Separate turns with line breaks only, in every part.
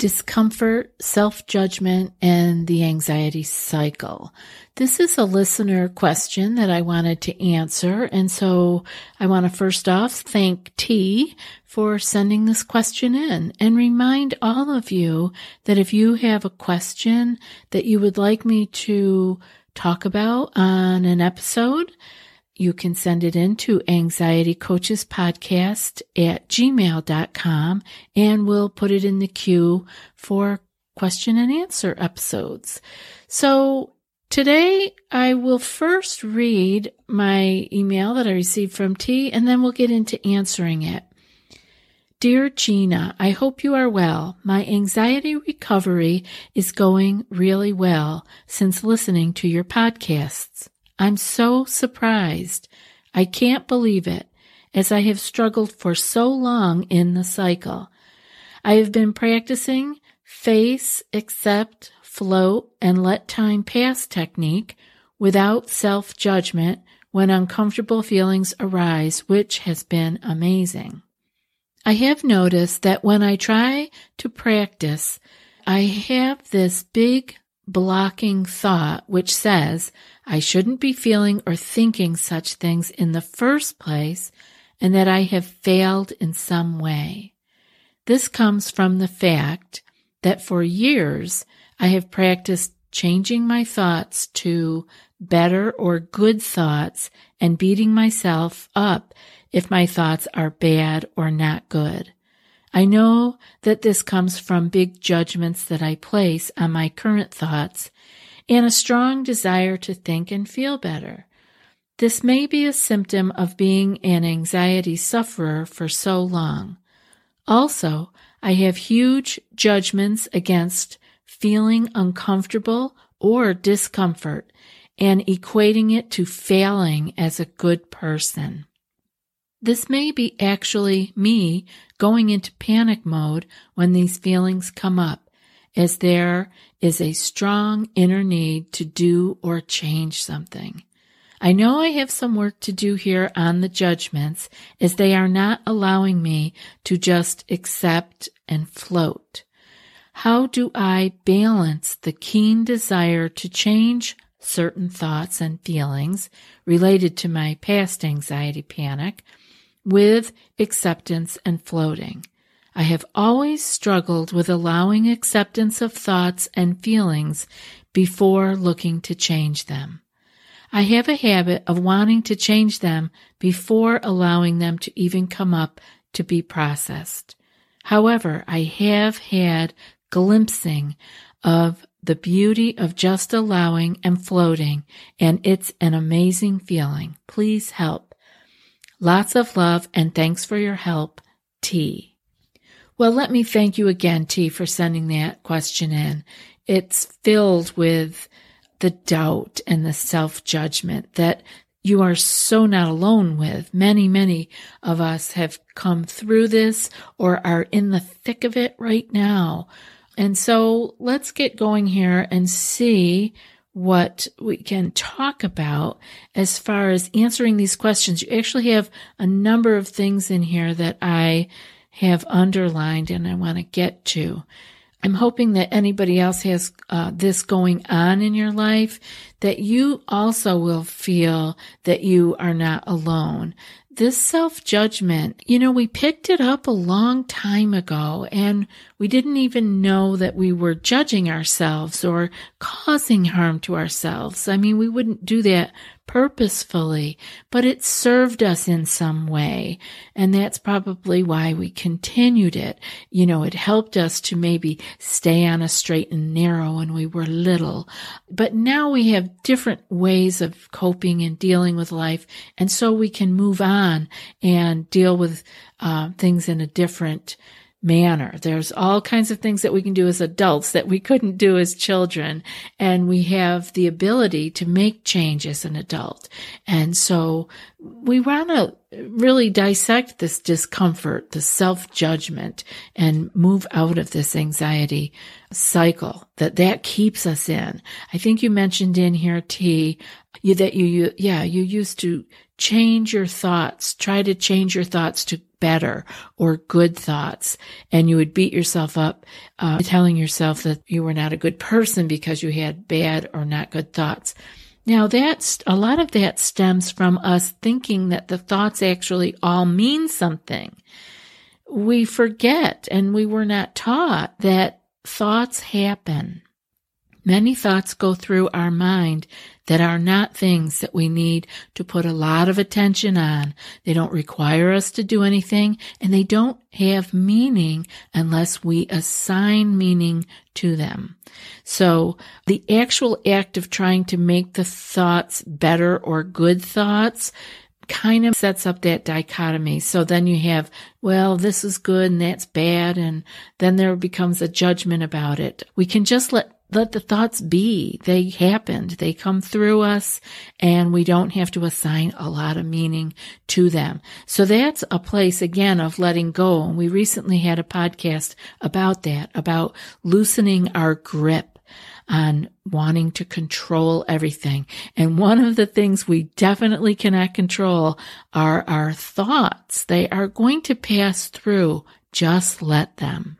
discomfort, self judgment, and the anxiety cycle. This is a listener question that I wanted to answer. And so I want to first off thank T for sending this question in and remind all of you that if you have a question that you would like me to talk about on an episode, you can send it in to anxietycoachespodcast at gmail.com and we'll put it in the queue for question and answer episodes. So today I will first read my email that I received from T and then we'll get into answering it. Dear Gina, I hope you are well. My anxiety recovery is going really well since listening to your podcasts. I'm so surprised. I can't believe it, as I have struggled for so long in the cycle. I have been practicing face, accept, float, and let time pass technique without self judgment when uncomfortable feelings arise, which has been amazing. I have noticed that when I try to practice, I have this big blocking thought which says I shouldn't be feeling or thinking such things in the first place and that I have failed in some way. This comes from the fact that for years I have practiced changing my thoughts to better or good thoughts and beating myself up if my thoughts are bad or not good. I know that this comes from big judgments that I place on my current thoughts and a strong desire to think and feel better. This may be a symptom of being an anxiety sufferer for so long. Also, I have huge judgments against feeling uncomfortable or discomfort and equating it to failing as a good person. This may be actually me going into panic mode when these feelings come up, as there is a strong inner need to do or change something. I know I have some work to do here on the judgments as they are not allowing me to just accept and float. How do I balance the keen desire to change certain thoughts and feelings related to my past anxiety panic with acceptance and floating. I have always struggled with allowing acceptance of thoughts and feelings before looking to change them. I have a habit of wanting to change them before allowing them to even come up to be processed. However, I have had glimpsing of the beauty of just allowing and floating, and it's an amazing feeling. Please help. Lots of love and thanks for your help, T. Well, let me thank you again, T, for sending that question in. It's filled with the doubt and the self judgment that you are so not alone with. Many, many of us have come through this or are in the thick of it right now. And so let's get going here and see what we can talk about as far as answering these questions. You actually have a number of things in here that I have underlined and I want to get to. I'm hoping that anybody else has uh, this going on in your life, that you also will feel that you are not alone, this self judgment, you know, we picked it up a long time ago and we didn't even know that we were judging ourselves or causing harm to ourselves. I mean, we wouldn't do that purposefully, but it served us in some way. And that's probably why we continued it. You know, it helped us to maybe stay on a straight and narrow when we were little. But now we have different ways of coping and dealing with life. And so we can move on and deal with uh, things in a different manner. There's all kinds of things that we can do as adults that we couldn't do as children. And we have the ability to make change as an adult. And so we want to really dissect this discomfort, the self judgment and move out of this anxiety cycle that that keeps us in. I think you mentioned in here, T, you, that you, you, yeah, you used to change your thoughts, try to change your thoughts to better or good thoughts. And you would beat yourself up, uh, telling yourself that you were not a good person because you had bad or not good thoughts. Now that's a lot of that stems from us thinking that the thoughts actually all mean something. We forget and we were not taught that thoughts happen. Many thoughts go through our mind that are not things that we need to put a lot of attention on. They don't require us to do anything and they don't have meaning unless we assign meaning to them. So the actual act of trying to make the thoughts better or good thoughts kind of sets up that dichotomy. So then you have, well, this is good and that's bad. And then there becomes a judgment about it. We can just let let the thoughts be. They happened. They come through us and we don't have to assign a lot of meaning to them. So that's a place again of letting go. And we recently had a podcast about that, about loosening our grip on wanting to control everything. And one of the things we definitely cannot control are our thoughts. They are going to pass through. Just let them.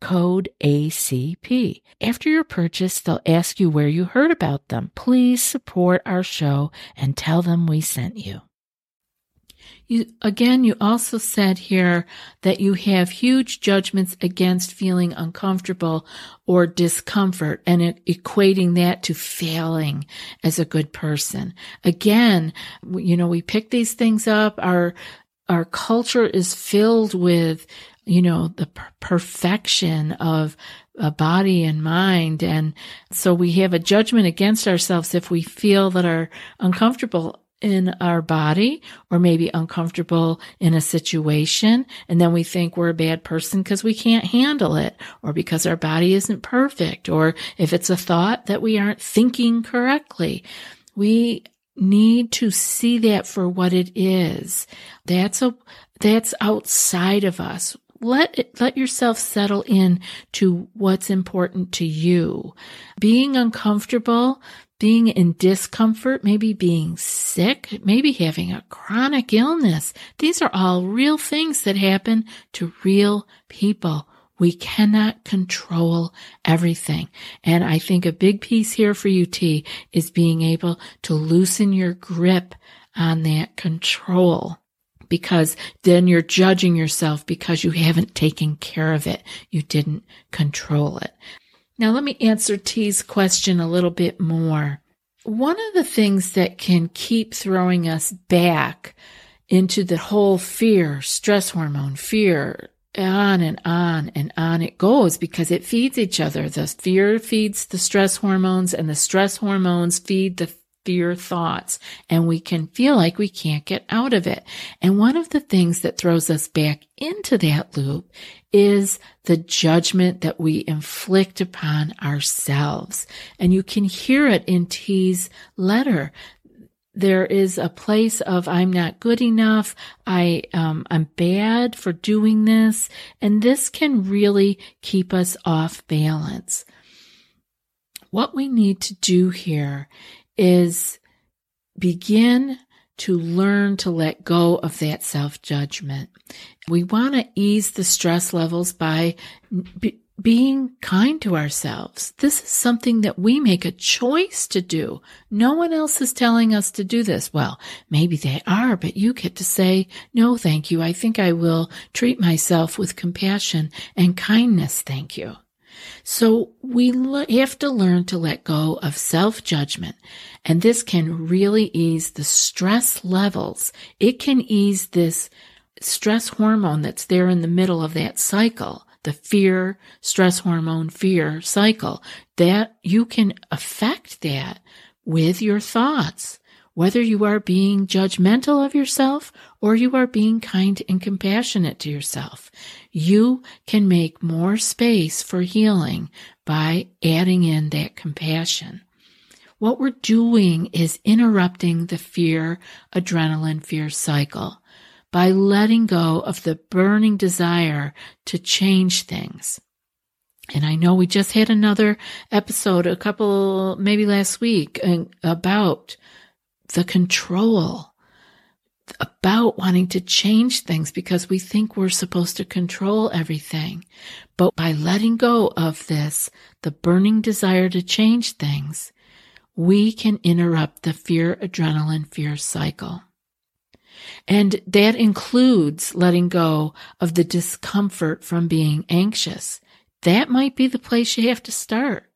code ACP. After your purchase, they'll ask you where you heard about them. Please support our show and tell them we sent you. You, again, you also said here that you have huge judgments against feeling uncomfortable or discomfort and equating that to failing as a good person. Again, you know, we pick these things up. Our, our culture is filled with you know, the per- perfection of a body and mind. And so we have a judgment against ourselves if we feel that are uncomfortable in our body or maybe uncomfortable in a situation. And then we think we're a bad person because we can't handle it or because our body isn't perfect or if it's a thought that we aren't thinking correctly. We need to see that for what it is. That's a, that's outside of us let it, let yourself settle in to what's important to you. Being uncomfortable, being in discomfort, maybe being sick, maybe having a chronic illness. These are all real things that happen to real people. We cannot control everything. And I think a big piece here for you, T, is being able to loosen your grip on that control because then you're judging yourself because you haven't taken care of it. You didn't control it. Now let me answer T's question a little bit more. One of the things that can keep throwing us back into the whole fear, stress hormone, fear, on and on and on it goes because it feeds each other. The fear feeds the stress hormones and the stress hormones feed the fear thoughts and we can feel like we can't get out of it. And one of the things that throws us back into that loop is the judgment that we inflict upon ourselves. And you can hear it in T's letter there is a place of I'm not good enough. I um, I'm bad for doing this, and this can really keep us off balance. What we need to do here is begin to learn to let go of that self judgment. We want to ease the stress levels by being kind to ourselves. This is something that we make a choice to do. No one else is telling us to do this. Well, maybe they are, but you get to say, no, thank you. I think I will treat myself with compassion and kindness. Thank you. So we have to learn to let go of self judgment. And this can really ease the stress levels. It can ease this stress hormone that's there in the middle of that cycle the fear, stress hormone, fear cycle, that you can affect that with your thoughts. Whether you are being judgmental of yourself or you are being kind and compassionate to yourself, you can make more space for healing by adding in that compassion. What we're doing is interrupting the fear, adrenaline fear cycle by letting go of the burning desire to change things. And I know we just had another episode a couple, maybe last week about the control, about wanting to change things because we think we're supposed to control everything. But by letting go of this, the burning desire to change things, we can interrupt the fear adrenaline fear cycle. And that includes letting go of the discomfort from being anxious. That might be the place you have to start.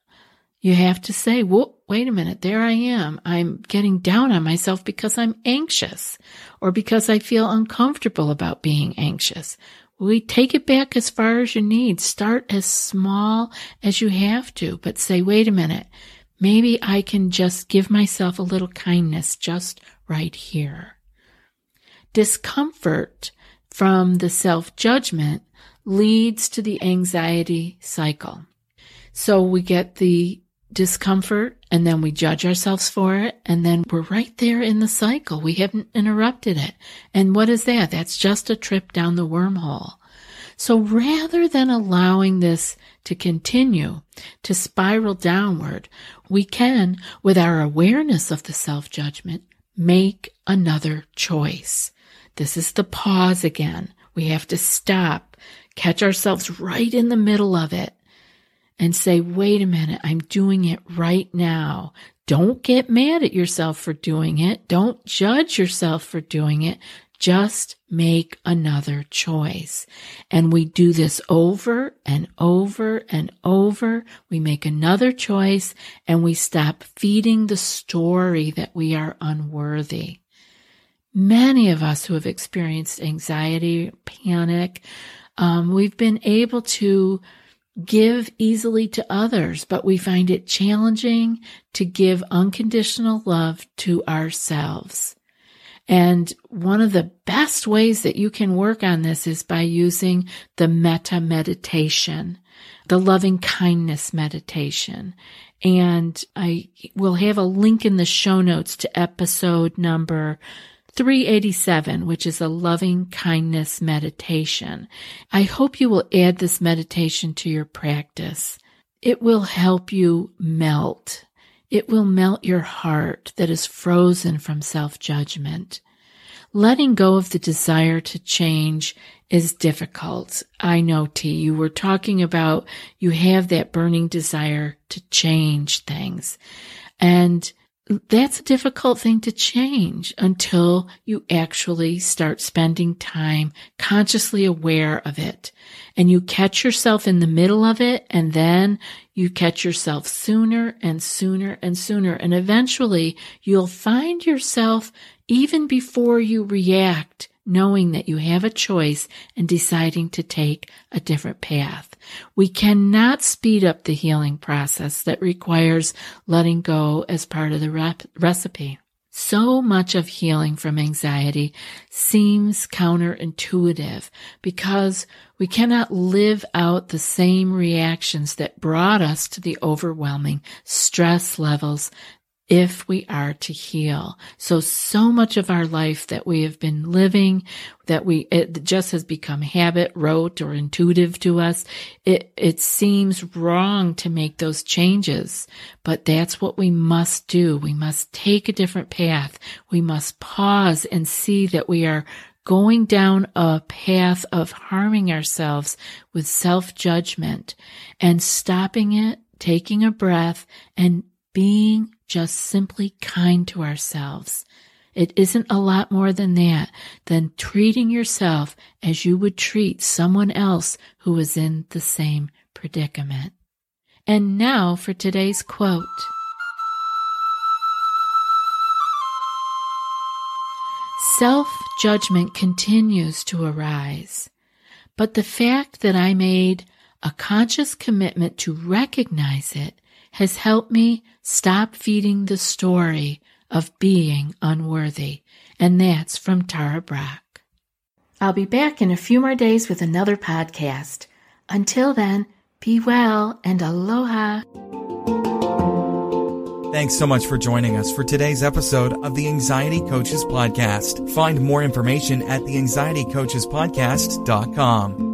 You have to say, well, wait a minute, there I am. I'm getting down on myself because I'm anxious or because I feel uncomfortable about being anxious. We take it back as far as you need. Start as small as you have to, but say, wait a minute, maybe I can just give myself a little kindness just right here discomfort from the self judgment leads to the anxiety cycle. So we get the discomfort and then we judge ourselves for it. And then we're right there in the cycle. We haven't interrupted it. And what is that? That's just a trip down the wormhole. So rather than allowing this to continue to spiral downward, we can, with our awareness of the self judgment, make another choice. This is the pause again. We have to stop, catch ourselves right in the middle of it and say, wait a minute, I'm doing it right now. Don't get mad at yourself for doing it. Don't judge yourself for doing it. Just make another choice. And we do this over and over and over. We make another choice and we stop feeding the story that we are unworthy many of us who have experienced anxiety, panic, um, we've been able to give easily to others, but we find it challenging to give unconditional love to ourselves. And one of the best ways that you can work on this is by using the metta meditation, the loving kindness meditation. And I will have a link in the show notes to episode number 387, which is a loving kindness meditation. I hope you will add this meditation to your practice. It will help you melt. It will melt your heart that is frozen from self judgment. Letting go of the desire to change is difficult. I know, T, you were talking about you have that burning desire to change things. And that's a difficult thing to change until you actually start spending time consciously aware of it. And you catch yourself in the middle of it, and then you catch yourself sooner and sooner and sooner. And eventually you'll find yourself, even before you react, knowing that you have a choice and deciding to take a different path. We cannot speed up the healing process that requires letting go as part of the rep- recipe. So much of healing from anxiety seems counterintuitive because we cannot live out the same reactions that brought us to the overwhelming stress levels if we are to heal. So, so much of our life that we have been living, that we, it just has become habit, rote, or intuitive to us. It, it seems wrong to make those changes, but that's what we must do. We must take a different path. We must pause and see that we are going down a path of harming ourselves with self judgment and stopping it, taking a breath and being just simply kind to ourselves. It isn't a lot more than that, than treating yourself as you would treat someone else who is in the same predicament. And now for today's quote. Self judgment continues to arise, but the fact that I made a conscious commitment to recognize it has helped me stop feeding the story of being unworthy. And that's from Tara Brach. I'll be back in a few more days with another podcast. Until then, be well and aloha.
Thanks so much for joining us for today's episode of the Anxiety Coaches Podcast. Find more information at the anxietycoachespodcast.com.